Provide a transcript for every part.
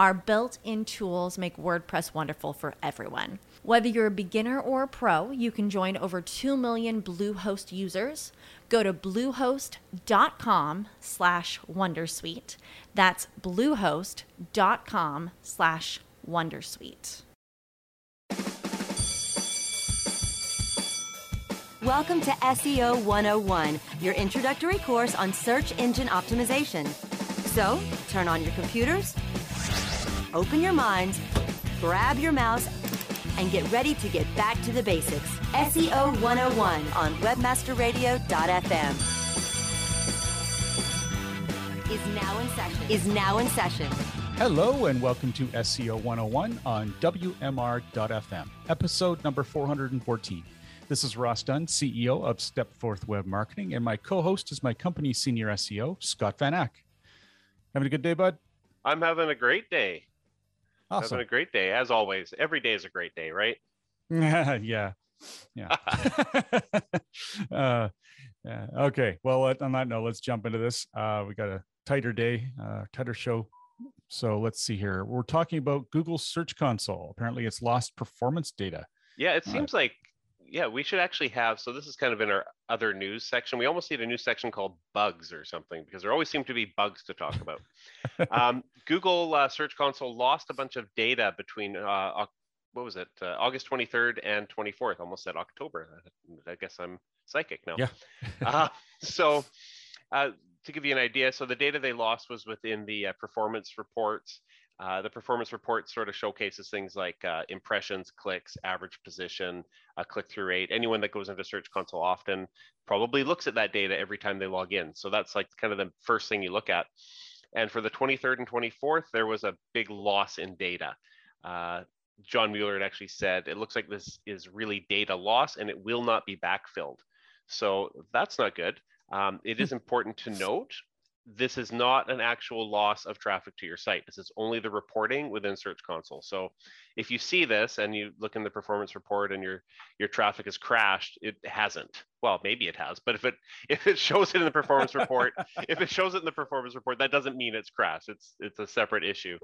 Our built in tools make WordPress wonderful for everyone. Whether you're a beginner or a pro, you can join over 2 million Bluehost users. Go to bluehost.com slash wondersuite. That's bluehost.com slash wondersuite. Welcome to SEO 101, your introductory course on search engine optimization. So, turn on your computers, open your minds, grab your mouse, and get ready to get back to the basics. SEO 101 on webmasterradio.fm is now in session. Is now in session. Hello and welcome to SEO 101 on WMR.fm, episode number 414. This is Ross Dunn, CEO of Stepforth Web Marketing, and my co-host is my company's senior SEO, Scott Van Ack. Having a good day, bud? I'm having a great day. Awesome. Having a great day, as always. Every day is a great day, right? yeah. Yeah. uh, yeah. Okay. Well, on that note, let's jump into this. Uh, we got a tighter day, uh, tighter show. So let's see here. We're talking about Google Search Console. Apparently, it's lost performance data. Yeah, it seems like yeah, we should actually have. So this is kind of in our other news section. We almost need a new section called bugs or something because there always seem to be bugs to talk about. um, Google uh, Search Console lost a bunch of data between uh, what was it, uh, August 23rd and 24th. Almost said October. I guess I'm psychic now. Yeah. uh, so uh, to give you an idea, so the data they lost was within the uh, performance reports. Uh, the performance report sort of showcases things like uh, impressions, clicks, average position, uh, click-through rate. Anyone that goes into Search Console often probably looks at that data every time they log in. So that's like kind of the first thing you look at. And for the 23rd and 24th, there was a big loss in data. Uh, John Mueller had actually said, it looks like this is really data loss and it will not be backfilled. So that's not good. Um, it is important to note this is not an actual loss of traffic to your site. This is only the reporting within Search Console. So if you see this and you look in the performance report and your your traffic has crashed, it hasn't. Well, maybe it has, but if it if it shows it in the performance report, if it shows it in the performance report, that doesn't mean it's crashed. It's it's a separate issue.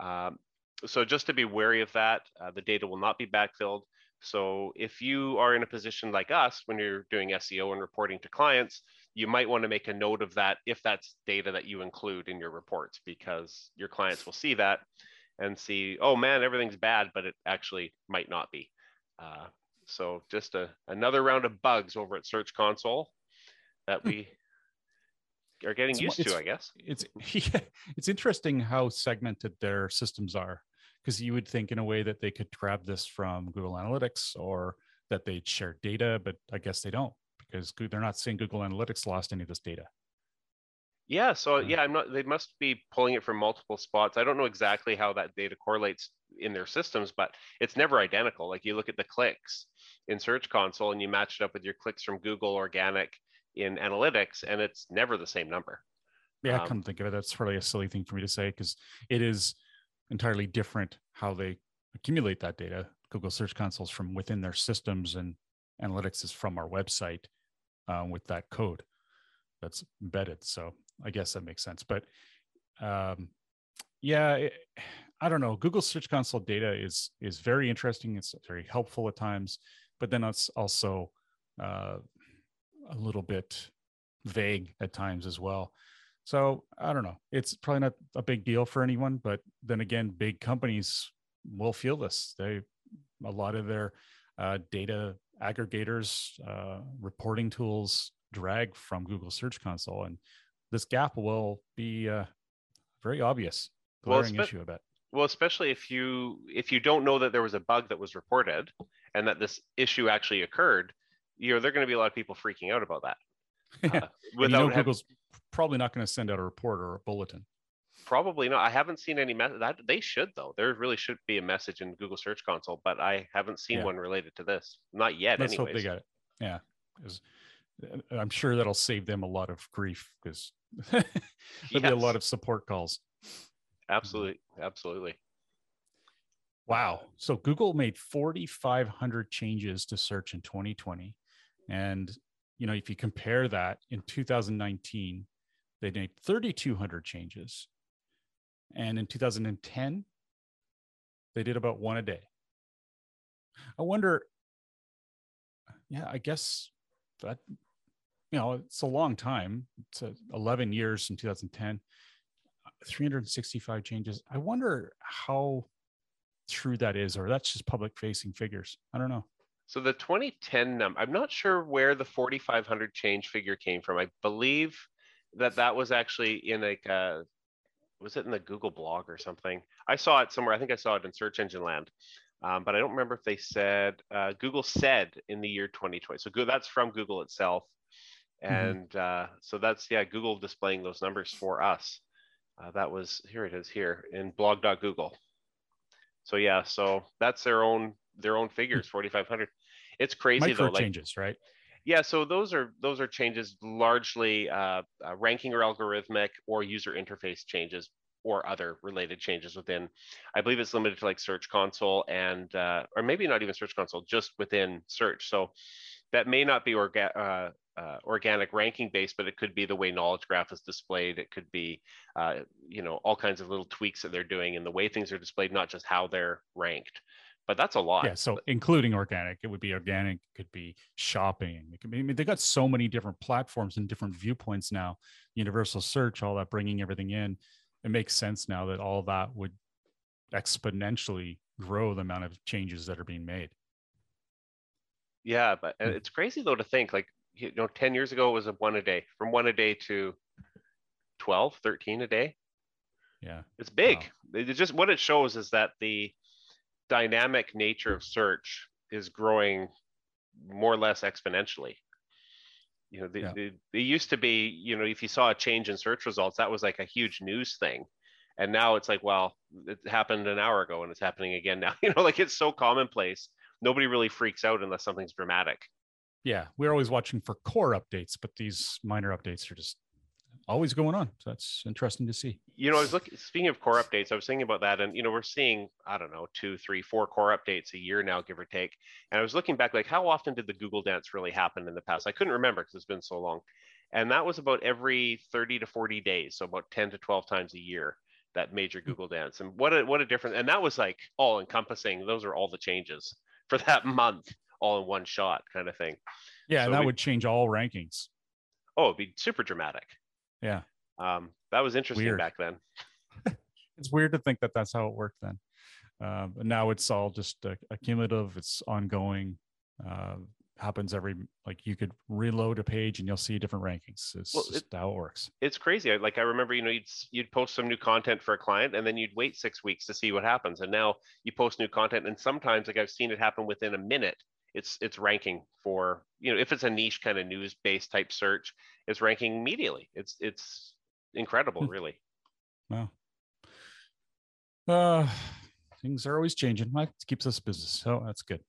Um, so just to be wary of that, uh, the data will not be backfilled. So if you are in a position like us when you're doing SEO and reporting to clients, you might want to make a note of that if that's data that you include in your reports because your clients will see that and see, oh man, everything's bad, but it actually might not be. Uh, so just a, another round of bugs over at Search Console that we are getting It's- used it's- to, I guess. It's yeah, it's interesting how segmented their systems are because you would think in a way that they could grab this from Google Analytics or that they'd share data, but I guess they don't because they're not saying Google Analytics lost any of this data. Yeah, so Yeah. yeah, I'm not. They must be pulling it from multiple spots. I don't know exactly how that data correlates in their systems, but it's never identical. Like you look at the clicks in Search Console and you match it up with your clicks from Google Organic in Analytics, and it's never the same number. Yeah, Um, come to think of it, that's probably a silly thing for me to say because it is entirely different how they accumulate that data. Google Search Consoles from within their systems, and analytics is from our website uh, with that code that's embedded. So I guess that makes sense. But um, yeah, it, I don't know. Google Search Console data is is very interesting. It's very helpful at times, but then it's also uh, a little bit vague at times as well. So I don't know. It's probably not a big deal for anyone, but then again, big companies will feel this. They a lot of their uh, data aggregators, uh, reporting tools drag from Google Search Console, and this gap will be uh, very obvious, glaring well, issue. I bet. Well, especially if you if you don't know that there was a bug that was reported and that this issue actually occurred, you know, there are going to be a lot of people freaking out about that. yeah. Uh, without you know, Google's probably not going to send out a report or a bulletin. Probably not. I haven't seen any message that they should though. There really should be a message in Google Search Console, but I haven't seen yeah. one related to this. Not yet. Let's anyways. hope they got it. Yeah, because uh, I'm sure that'll save them a lot of grief because there'll yes. be a lot of support calls. Absolutely, absolutely. Wow. So Google made 4,500 changes to search in 2020, and you know if you compare that in 2019, they made 3,200 changes, and in 2010, they did about one a day. I wonder. Yeah, I guess that you know it's a long time. It's a 11 years in 2010 365 changes. I wonder how true that is, or that's just public facing figures. I don't know. So the 2010 number, I'm not sure where the 4,500 change figure came from. I believe that that was actually in like, uh, was it in the Google blog or something? I saw it somewhere. I think I saw it in Search Engine Land, um, but I don't remember if they said uh, Google said in the year 2020. So that's from Google itself, mm-hmm. and mm-hmm. uh, so that's yeah, Google displaying those numbers for us. Uh, that was here it is here in blog.google. So yeah, so that's their own their own figures, 4,500. It's crazy Micro though. Like, changes, right? Yeah, so those are those are changes largely uh, uh, ranking or algorithmic or user interface changes or other related changes within. I believe it's limited to like Search Console and uh, or maybe not even Search Console, just within Search. So that may not be orga- uh, uh, organic ranking based, but it could be the way knowledge graph is displayed. It could be, uh, you know, all kinds of little tweaks that they're doing in the way things are displayed, not just how they're ranked. But that's a lot. Yeah. So including organic, it would be organic. It could be shopping. It could be. I mean, they got so many different platforms and different viewpoints now. Universal search, all that, bringing everything in. It makes sense now that all that would exponentially grow the amount of changes that are being made. Yeah, but hmm. it's crazy though to think like you know 10 years ago it was a one a day from one a day to 12 13 a day yeah it's big wow. it just what it shows is that the dynamic nature of search is growing more or less exponentially. You know they, yeah. they, they used to be you know if you saw a change in search results that was like a huge news thing. And now it's like well it happened an hour ago and it's happening again now. You know like it's so commonplace. Nobody really freaks out unless something's dramatic. Yeah, we're always watching for core updates, but these minor updates are just always going on. So that's interesting to see. You know, I was looking. Speaking of core updates, I was thinking about that, and you know, we're seeing I don't know two, three, four core updates a year now, give or take. And I was looking back, like how often did the Google dance really happen in the past? I couldn't remember because it's been so long. And that was about every 30 to 40 days, so about 10 to 12 times a year that major hmm. Google dance. And what a what a difference! And that was like all encompassing. Those are all the changes for that month all in one shot kind of thing. Yeah, so and that we, would change all rankings. Oh, it'd be super dramatic. Yeah. Um, that was interesting weird. back then. it's weird to think that that's how it worked then. But now it's all just uh, accumulative. It's ongoing. Uh, happens every like you could reload a page and you'll see different rankings. It's well, just it, how it works. It's crazy. Like I remember, you know, you'd you'd post some new content for a client and then you'd wait six weeks to see what happens. And now you post new content and sometimes like I've seen it happen within a minute it's it's ranking for you know if it's a niche kind of news based type search it's ranking immediately. It's it's incredible hmm. really. Wow. Uh things are always changing. That keeps us busy so that's good.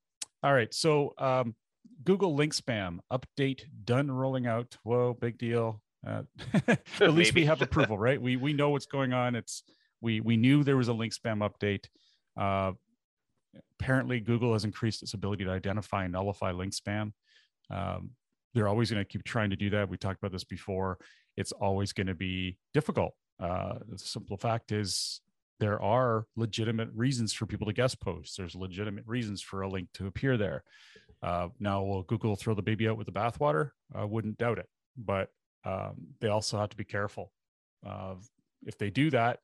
All right so um google link spam update done rolling out. Whoa big deal. Uh, at least we have approval right? We we know what's going on. It's we we knew there was a link spam update. Uh apparently, Google has increased its ability to identify and nullify link spam. Um, they're always going to keep trying to do that. We talked about this before. It's always going to be difficult. Uh, the simple fact is, there are legitimate reasons for people to guest post. There's legitimate reasons for a link to appear there. Uh, now, will Google throw the baby out with the bathwater? I wouldn't doubt it, but um, they also have to be careful. Uh, if they do that,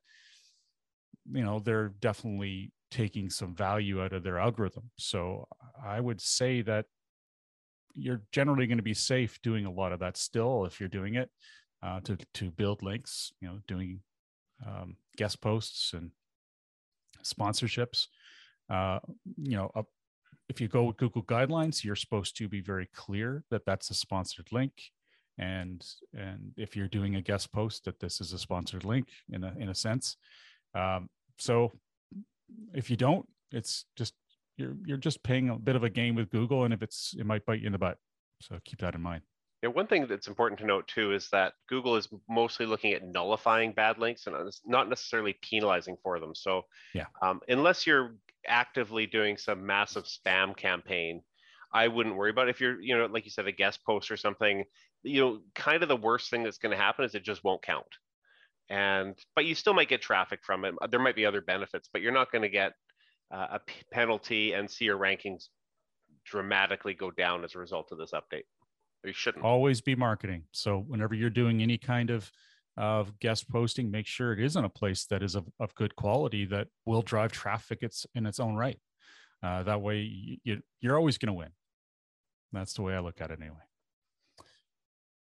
you know, they're definitely taking some value out of their algorithm. So I would say that you're generally going to be safe doing a lot of that still if you're doing it uh, to to build links. You know, doing um, guest posts and sponsorships. Uh, you know, if you go with Google guidelines, you're supposed to be very clear that that's a sponsored link, and and if you're doing a guest post, that this is a sponsored link in a in a sense. Um, so if you don't, it's just you're you're just paying a bit of a game with Google, and if it's it might bite you in the butt. So keep that in mind. Yeah, one thing that's important to note too is that Google is mostly looking at nullifying bad links and not necessarily penalizing for them. So, yeah, um, unless you're actively doing some massive spam campaign, I wouldn't worry about it. if you're, you know, like you said, a guest post or something. You know, kind of the worst thing that's going to happen is it just won't count. And but you still might get traffic from it. There might be other benefits, but you're not going to get uh, a p- penalty and see your rankings dramatically go down as a result of this update. You shouldn't always be marketing. So whenever you're doing any kind of of guest posting, make sure it is in a place that is of, of good quality that will drive traffic it's in its own right. Uh, that way you, you're always going to win. That's the way I look at it anyway.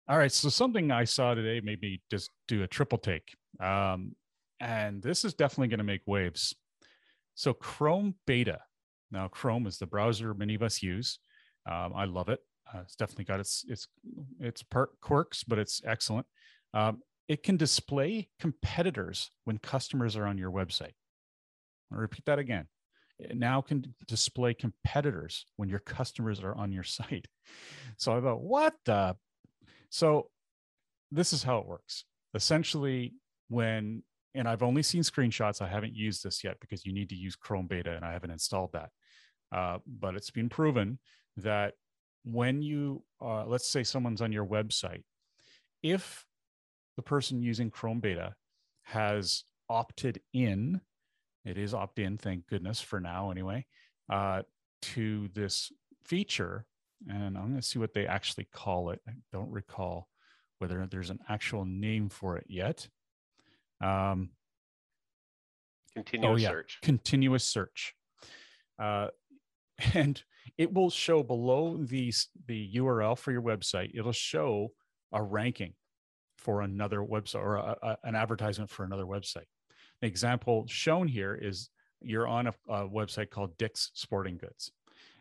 All right. So something I saw today made me just do a triple take. Um, and this is definitely going to make waves. So Chrome beta. Now Chrome is the browser many of us use. Um, I love it. Uh, it's definitely got its its its quirks, but it's excellent. Um, it can display competitors when customers are on your website. I'll repeat that again. It now can display competitors when your customers are on your site. So I thought, what the? So this is how it works. Essentially, when and I've only seen screenshots. I haven't used this yet because you need to use Chrome Beta, and I haven't installed that. Uh, but it's been proven that when you uh, let's say someone's on your website if the person using chrome beta has opted in it is opt in thank goodness for now anyway uh, to this feature and i'm going to see what they actually call it i don't recall whether there's an actual name for it yet um, continuous oh, yeah. search continuous search uh, and it will show below the the URL for your website. It'll show a ranking for another website or a, a, an advertisement for another website. The example shown here is you're on a, a website called Dick's Sporting Goods,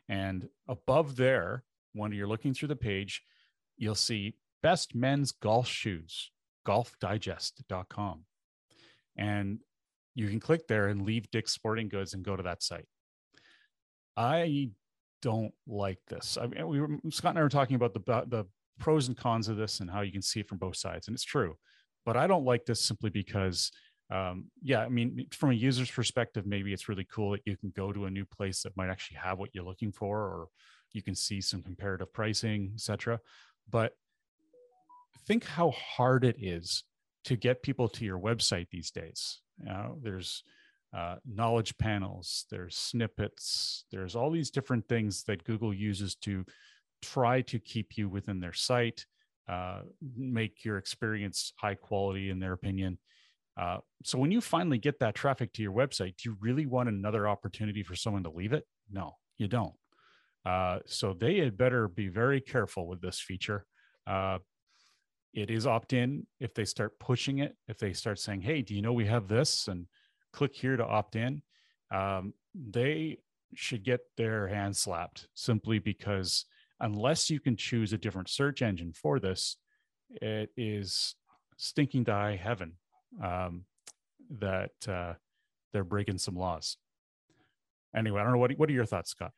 and above there, when you're looking through the page, you'll see best men's golf shoes, golfdigest.com. And you can click there and leave Dick's Sporting Goods and go to that site. I don't like this. I mean, we were Scott and I were talking about the the pros and cons of this and how you can see it from both sides, and it's true. But I don't like this simply because, um, yeah, I mean, from a user's perspective, maybe it's really cool that you can go to a new place that might actually have what you're looking for, or you can see some comparative pricing, etc. But think how hard it is to get people to your website these days. You know, there's uh, knowledge panels, there's snippets, there's all these different things that Google uses to try to keep you within their site, uh, make your experience high quality in their opinion. Uh, so when you finally get that traffic to your website, do you really want another opportunity for someone to leave it? No, you don't. Uh, so they had better be very careful with this feature. Uh, it is opt in if they start pushing it, if they start saying, hey, do you know we have this? And click here to opt in, um, they should get their hand slapped simply because unless you can choose a different search engine for this, it is stinking to high heaven um, that uh, they're breaking some laws. Anyway, I don't know what what are your thoughts, Scott?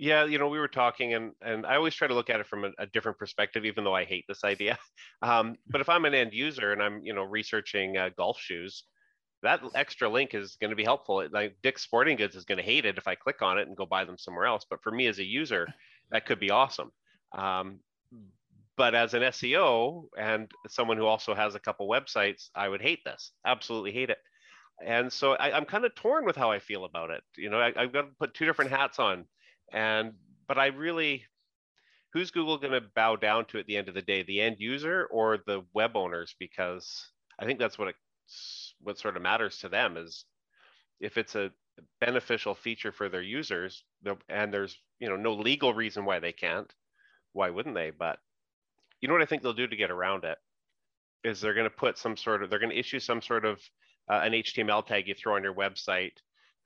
Yeah, you know, we were talking, and and I always try to look at it from a, a different perspective, even though I hate this idea. Um, but if I'm an end user and I'm, you know, researching uh, golf shoes, that extra link is going to be helpful. Like Dick's Sporting Goods is going to hate it if I click on it and go buy them somewhere else. But for me as a user, that could be awesome. Um, but as an SEO and someone who also has a couple websites, I would hate this. Absolutely hate it. And so I, am kind of torn with how I feel about it. You know, I, I've got to put two different hats on, and but I really, who's Google going to bow down to at the end of the day, the end user or the web owners? Because I think that's what it's what sort of matters to them is if it's a beneficial feature for their users, and there's you know no legal reason why they can't, why wouldn't they? But you know what I think they'll do to get around it is they're going to put some sort of they're going to issue some sort of uh, an HTML tag you throw on your website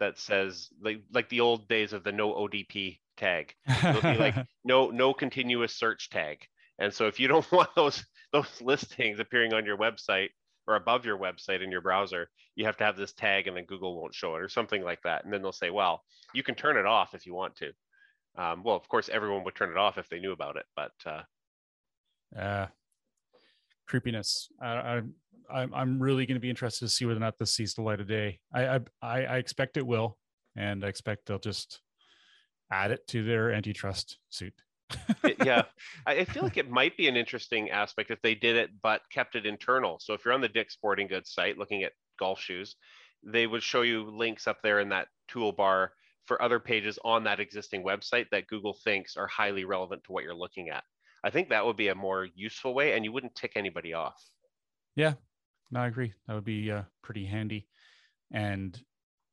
that says like like the old days of the no ODP tag. It'll be like no no continuous search tag. And so if you don't want those those listings appearing on your website or above your website in your browser, you have to have this tag and then Google won't show it or something like that. And then they'll say, well, you can turn it off if you want to. Um, well, of course, everyone would turn it off if they knew about it, but uh, uh, creepiness. I, I, I'm really going to be interested to see whether or not this sees the light of day. I, I, I expect it will, and I expect they'll just add it to their antitrust suit. yeah, I feel like it might be an interesting aspect if they did it, but kept it internal. So if you're on the Dick's Sporting Goods site looking at golf shoes, they would show you links up there in that toolbar for other pages on that existing website that Google thinks are highly relevant to what you're looking at. I think that would be a more useful way, and you wouldn't tick anybody off. Yeah, no, I agree. That would be uh, pretty handy. And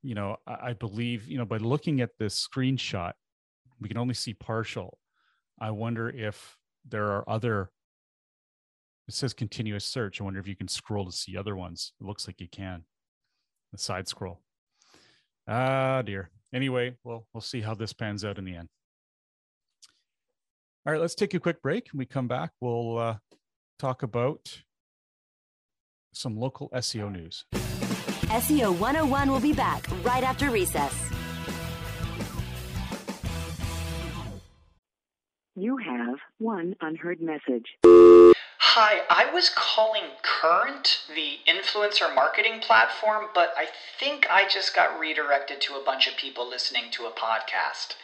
you know, I, I believe you know by looking at this screenshot, we can only see partial. I wonder if there are other. It says continuous search. I wonder if you can scroll to see other ones. It looks like you can. The side scroll. Ah, dear. Anyway, well, we'll see how this pans out in the end. All right, let's take a quick break. When we come back, we'll uh, talk about some local SEO news. SEO 101 will be back right after recess. You have one unheard message. Hi, I was calling Current, the influencer marketing platform, but I think I just got redirected to a bunch of people listening to a podcast.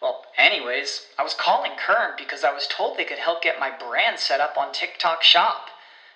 Well, anyways, I was calling Current because I was told they could help get my brand set up on TikTok Shop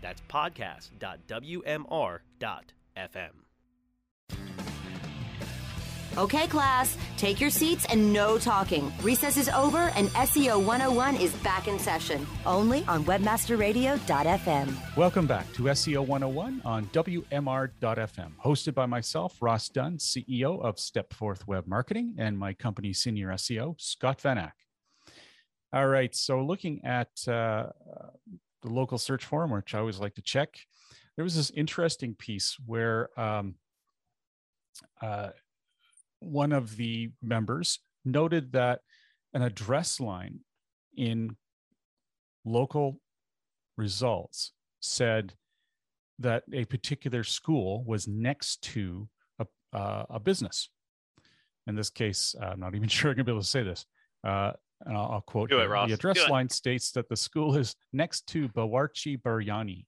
That's podcast.wmr.fm. Okay, class, take your seats and no talking. Recess is over and SEO 101 is back in session, only on webmasterradio.fm. Welcome back to SEO 101 on WMR.fm, hosted by myself, Ross Dunn, CEO of Stepforth Web Marketing, and my company senior SEO, Scott Van Ack. All right, so looking at uh, the local search forum, which I always like to check, there was this interesting piece where um, uh, one of the members noted that an address line in local results said that a particular school was next to a, uh, a business. In this case, I'm not even sure I'm going to be able to say this. Uh, and I'll, I'll quote it. The address line states that the school is next to Bawarchi Biryani.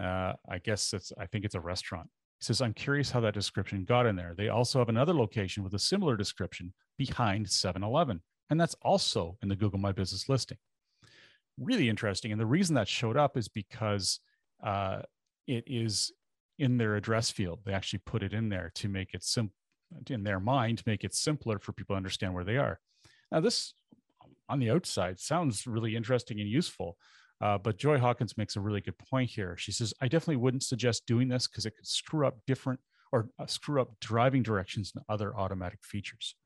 Uh, I guess it's, I think it's a restaurant. He says, I'm curious how that description got in there. They also have another location with a similar description behind 7 Eleven, and that's also in the Google My Business listing. Really interesting. And the reason that showed up is because uh, it is in their address field. They actually put it in there to make it simple in their mind, to make it simpler for people to understand where they are. Now, this on the outside sounds really interesting and useful. Uh, but Joy Hawkins makes a really good point here. She says, I definitely wouldn't suggest doing this because it could screw up different or uh, screw up driving directions and other automatic features.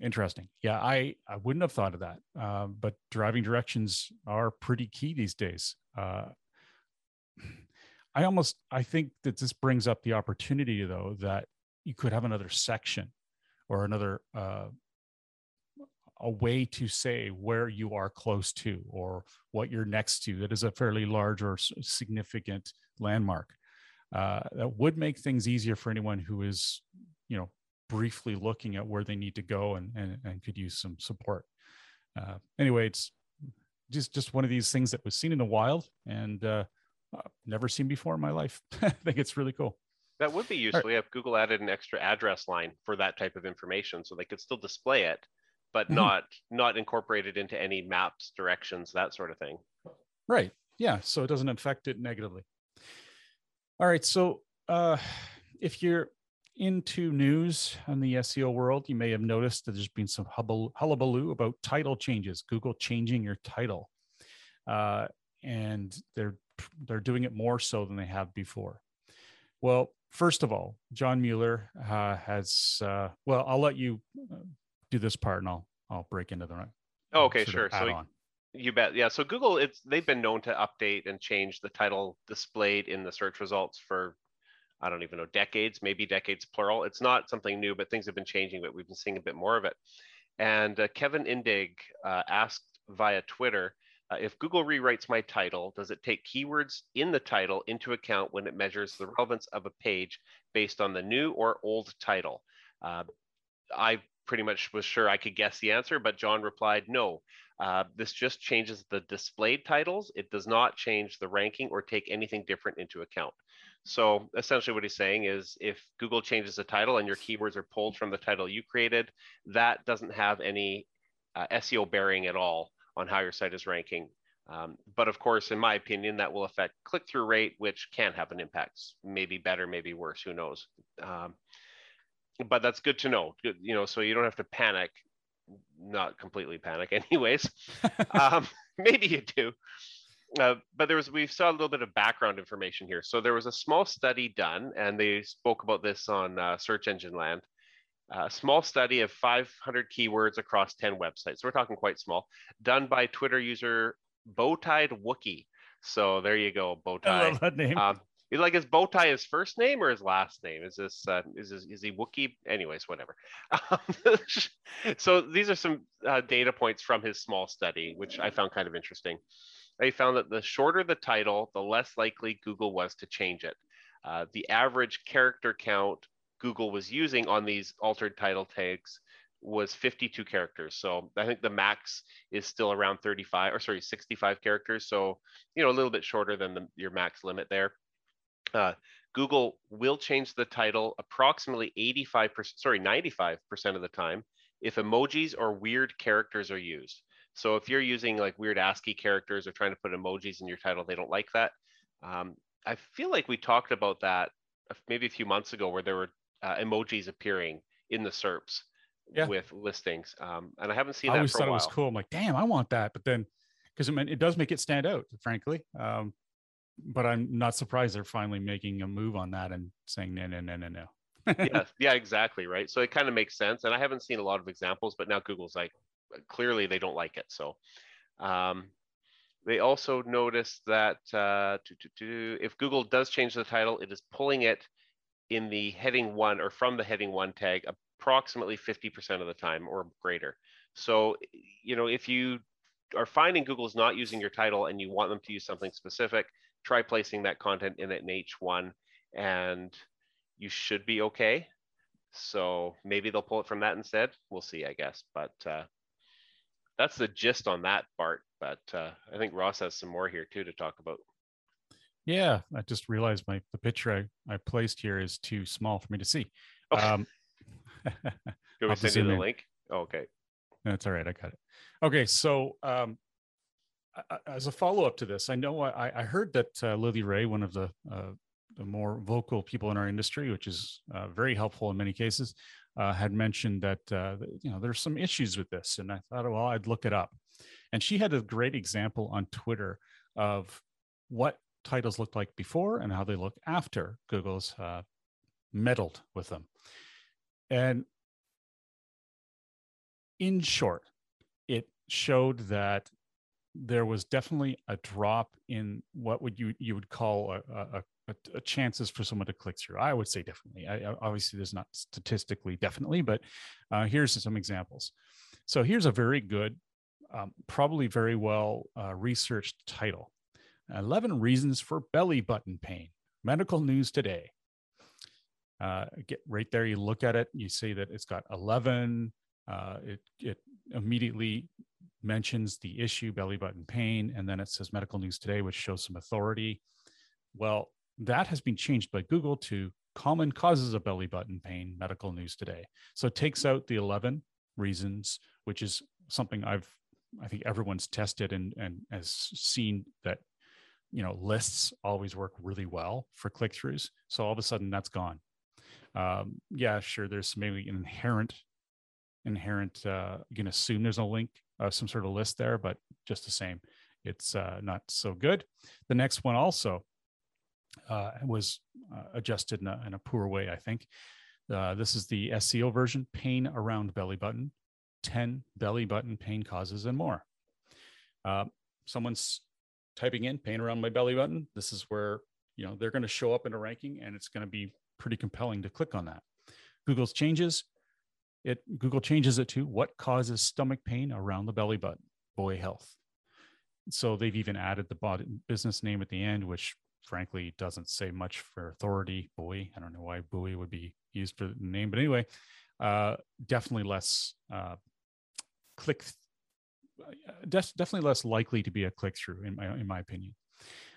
Interesting. Yeah, I, I wouldn't have thought of that. Uh, but driving directions are pretty key these days. Uh, I almost I think that this brings up the opportunity though that you could have another section or another uh, a way to say where you are close to or what you're next to that is a fairly large or significant landmark. Uh, that would make things easier for anyone who is you know briefly looking at where they need to go and and, and could use some support. Uh, anyway it's just just one of these things that was seen in the wild and uh, uh, never seen before in my life. I think it's really cool. That would be useful. If Google added an extra address line for that type of information, so they could still display it, but not not incorporated into any maps, directions, that sort of thing. Right. Yeah. So it doesn't affect it negatively. All right. So uh, if you're into news in the SEO world, you may have noticed that there's been some hullabaloo about title changes, Google changing your title. Uh, and they're they're doing it more so than they have before. Well, first of all, John Mueller uh, has. Uh, well, I'll let you uh, do this part, and I'll I'll break into the. Oh, okay, sure. So on. You bet. Yeah. So Google, it's they've been known to update and change the title displayed in the search results for I don't even know decades, maybe decades plural. It's not something new, but things have been changing. But we've been seeing a bit more of it. And uh, Kevin Indig uh, asked via Twitter uh, if Google rewrites my title, does it take keywords in the title into account when it measures the relevance of a page based on the new or old title? Uh, I pretty much was sure I could guess the answer, but John replied, no. Uh, this just changes the displayed titles. It does not change the ranking or take anything different into account. So essentially what he's saying is if Google changes the title and your keywords are pulled from the title you created, that doesn't have any uh, SEO bearing at all on how your site is ranking. Um, but of course, in my opinion, that will affect click-through rate, which can have an impact. Maybe better, maybe worse, who knows. Um, but that's good to know, good, you know, so you don't have to panic, not completely panic anyways. um, maybe you do. Uh, but there was we saw a little bit of background information here. So there was a small study done, and they spoke about this on uh, Search Engine Land. A small study of 500 keywords across 10 websites. So we're talking quite small, done by Twitter user Bowtied Wookie. So there you go, Bowtie. I love that name. Um, like is Bowtie his first name or his last name? Is this uh, is this, is he Wookie? Anyways, whatever. so these are some uh, data points from his small study, which I found kind of interesting they found that the shorter the title, the less likely Google was to change it. Uh, the average character count Google was using on these altered title tags was 52 characters. So I think the max is still around 35 or sorry, 65 characters. So, you know, a little bit shorter than the, your max limit there. Uh, Google will change the title approximately 85%, sorry, 95% of the time if emojis or weird characters are used. So if you're using like weird ASCII characters or trying to put emojis in your title, they don't like that. Um, I feel like we talked about that maybe a few months ago where there were uh, emojis appearing in the SERPs yeah. with listings. Um, and I haven't seen I that always thought it was cool. I'm like, damn, I want that. But then, because it, it does make it stand out, frankly. Um, but I'm not surprised they're finally making a move on that and saying, no, no, no, no, no. yeah, yeah, exactly. Right. So it kind of makes sense. And I haven't seen a lot of examples, but now Google's like, clearly they don't like it. So um, they also noticed that uh, to, to, to, if Google does change the title, it is pulling it in the heading one or from the heading one tag approximately 50% of the time or greater. So, you know, if you are finding Google's not using your title and you want them to use something specific, try placing that content in an H1 and you should be okay. So maybe they'll pull it from that instead. We'll see, I guess. But uh, that's the gist on that part. But uh, I think Ross has some more here too to talk about. Yeah, I just realized my the picture I, I placed here is too small for me to see. Oh. Um, Can we send you the in. link? Oh, okay. That's all right. I got it. Okay, so um, as a follow up to this, I know I, I heard that uh, Lily Ray, one of the uh, the more vocal people in our industry, which is uh, very helpful in many cases, uh, had mentioned that uh, you know there's some issues with this, and I thought, well, I'd look it up. And she had a great example on Twitter of what titles looked like before and how they look after Google's uh, meddled with them. And in short, it showed that there was definitely a drop in what would you you would call a, a, a, chances for someone to click through. I would say definitely. I, obviously, there's not statistically definitely, but uh, here's some examples. So here's a very good, um, probably very well uh, researched title: 11 reasons for belly button pain. Medical news today. Uh, get right there. You look at it. You see that it's got 11. Uh, it it immediately mentions the issue belly button pain and then it says medical news today which shows some authority well that has been changed by Google to common causes of belly button pain, medical news today. So it takes out the 11 reasons, which is something I've, I think everyone's tested and, and has seen that, you know, lists always work really well for click throughs. So all of a sudden that's gone. Um, yeah, sure. There's maybe an inherent, inherent, uh, you can assume there's a link, uh, some sort of list there, but just the same, it's uh, not so good. The next one also, uh, was uh, adjusted in a, in a, poor way, I think. Uh, this is the SEO version, pain around belly button, 10 belly button pain causes and more. uh, someone's typing in pain around my belly button. This is where you know they're going to show up in a ranking, and it's going to be pretty compelling to click on that. Google's changes it Google changes it to what causes stomach pain around the belly button. Buoy Health. So they've even added the business name at the end, which frankly doesn't say much for authority. Boy, I don't know why Buoy would be used for the name, but anyway, uh, definitely less uh, click. Def- definitely less likely to be a click through, in my in my opinion.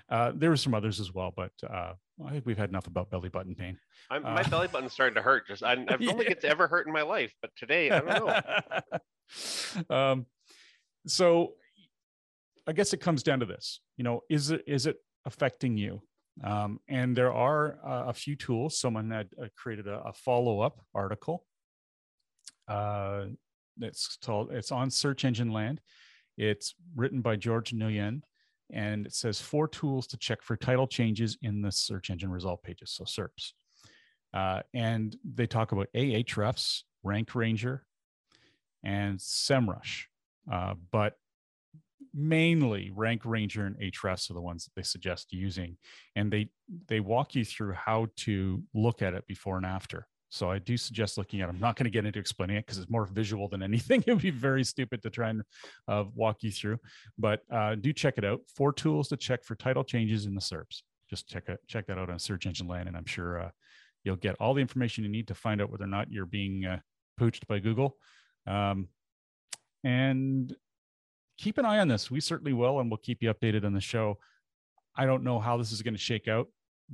Uh, there were some others as well, but uh, I think we've had enough about belly button pain. I'm, my uh, belly button's starting to hurt. Just I, I don't yeah. think it's ever hurt in my life, but today I don't know. um, so I guess it comes down to this. You know, is it is it affecting you? Um, and there are uh, a few tools. Someone had uh, created a, a follow up article. Uh, it's called. It's on Search Engine Land. It's written by George Nguyen, and it says four tools to check for title changes in the search engine result pages. So SERPs. Uh, and they talk about Ahrefs, Rank Ranger, and SEMrush. Uh, but mainly rank ranger and Ahrefs are the ones that they suggest using and they they walk you through how to look at it before and after so i do suggest looking at i'm not going to get into explaining it because it's more visual than anything it would be very stupid to try and uh, walk you through but uh, do check it out four tools to check for title changes in the serps just check it check that out on search engine land and i'm sure uh, you'll get all the information you need to find out whether or not you're being uh, poached by google um, and keep an eye on this. We certainly will, and we'll keep you updated on the show. I don't know how this is going to shake out.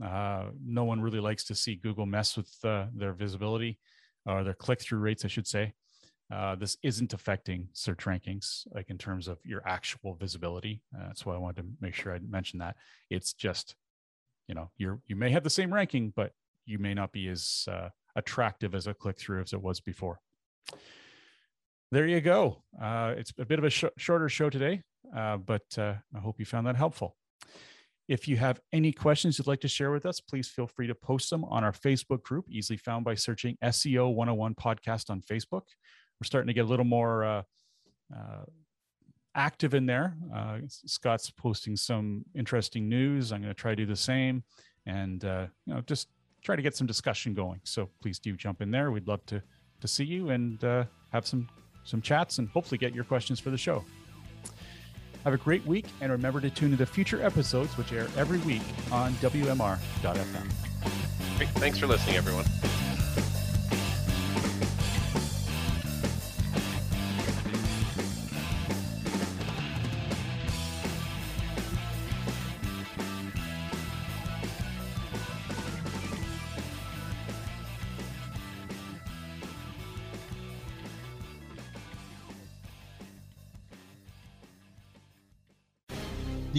Uh, no one really likes to see Google mess with uh, their visibility or their click through rates, I should say. Uh, this isn't affecting search rankings, like in terms of your actual visibility. Uh, that's why I wanted to make sure I mentioned that. It's just, you know, you're you may have the same ranking, but you may not be as uh, attractive as a click through as it was before there you go. Uh, it's a bit of a sh- shorter show today, uh, but uh, I hope you found that helpful. If you have any questions you'd like to share with us, please feel free to post them on our Facebook group, easily found by searching SEO 101 Podcast on Facebook. We're starting to get a little more uh, uh, active in there. Uh, Scott's posting some interesting news. I'm going to try to do the same and you know just try to get some discussion going. So please do jump in there. We'd love to to see you and have some some chats, and hopefully get your questions for the show. Have a great week, and remember to tune into future episodes, which air every week on WMR.fm. Great. Thanks for listening, everyone.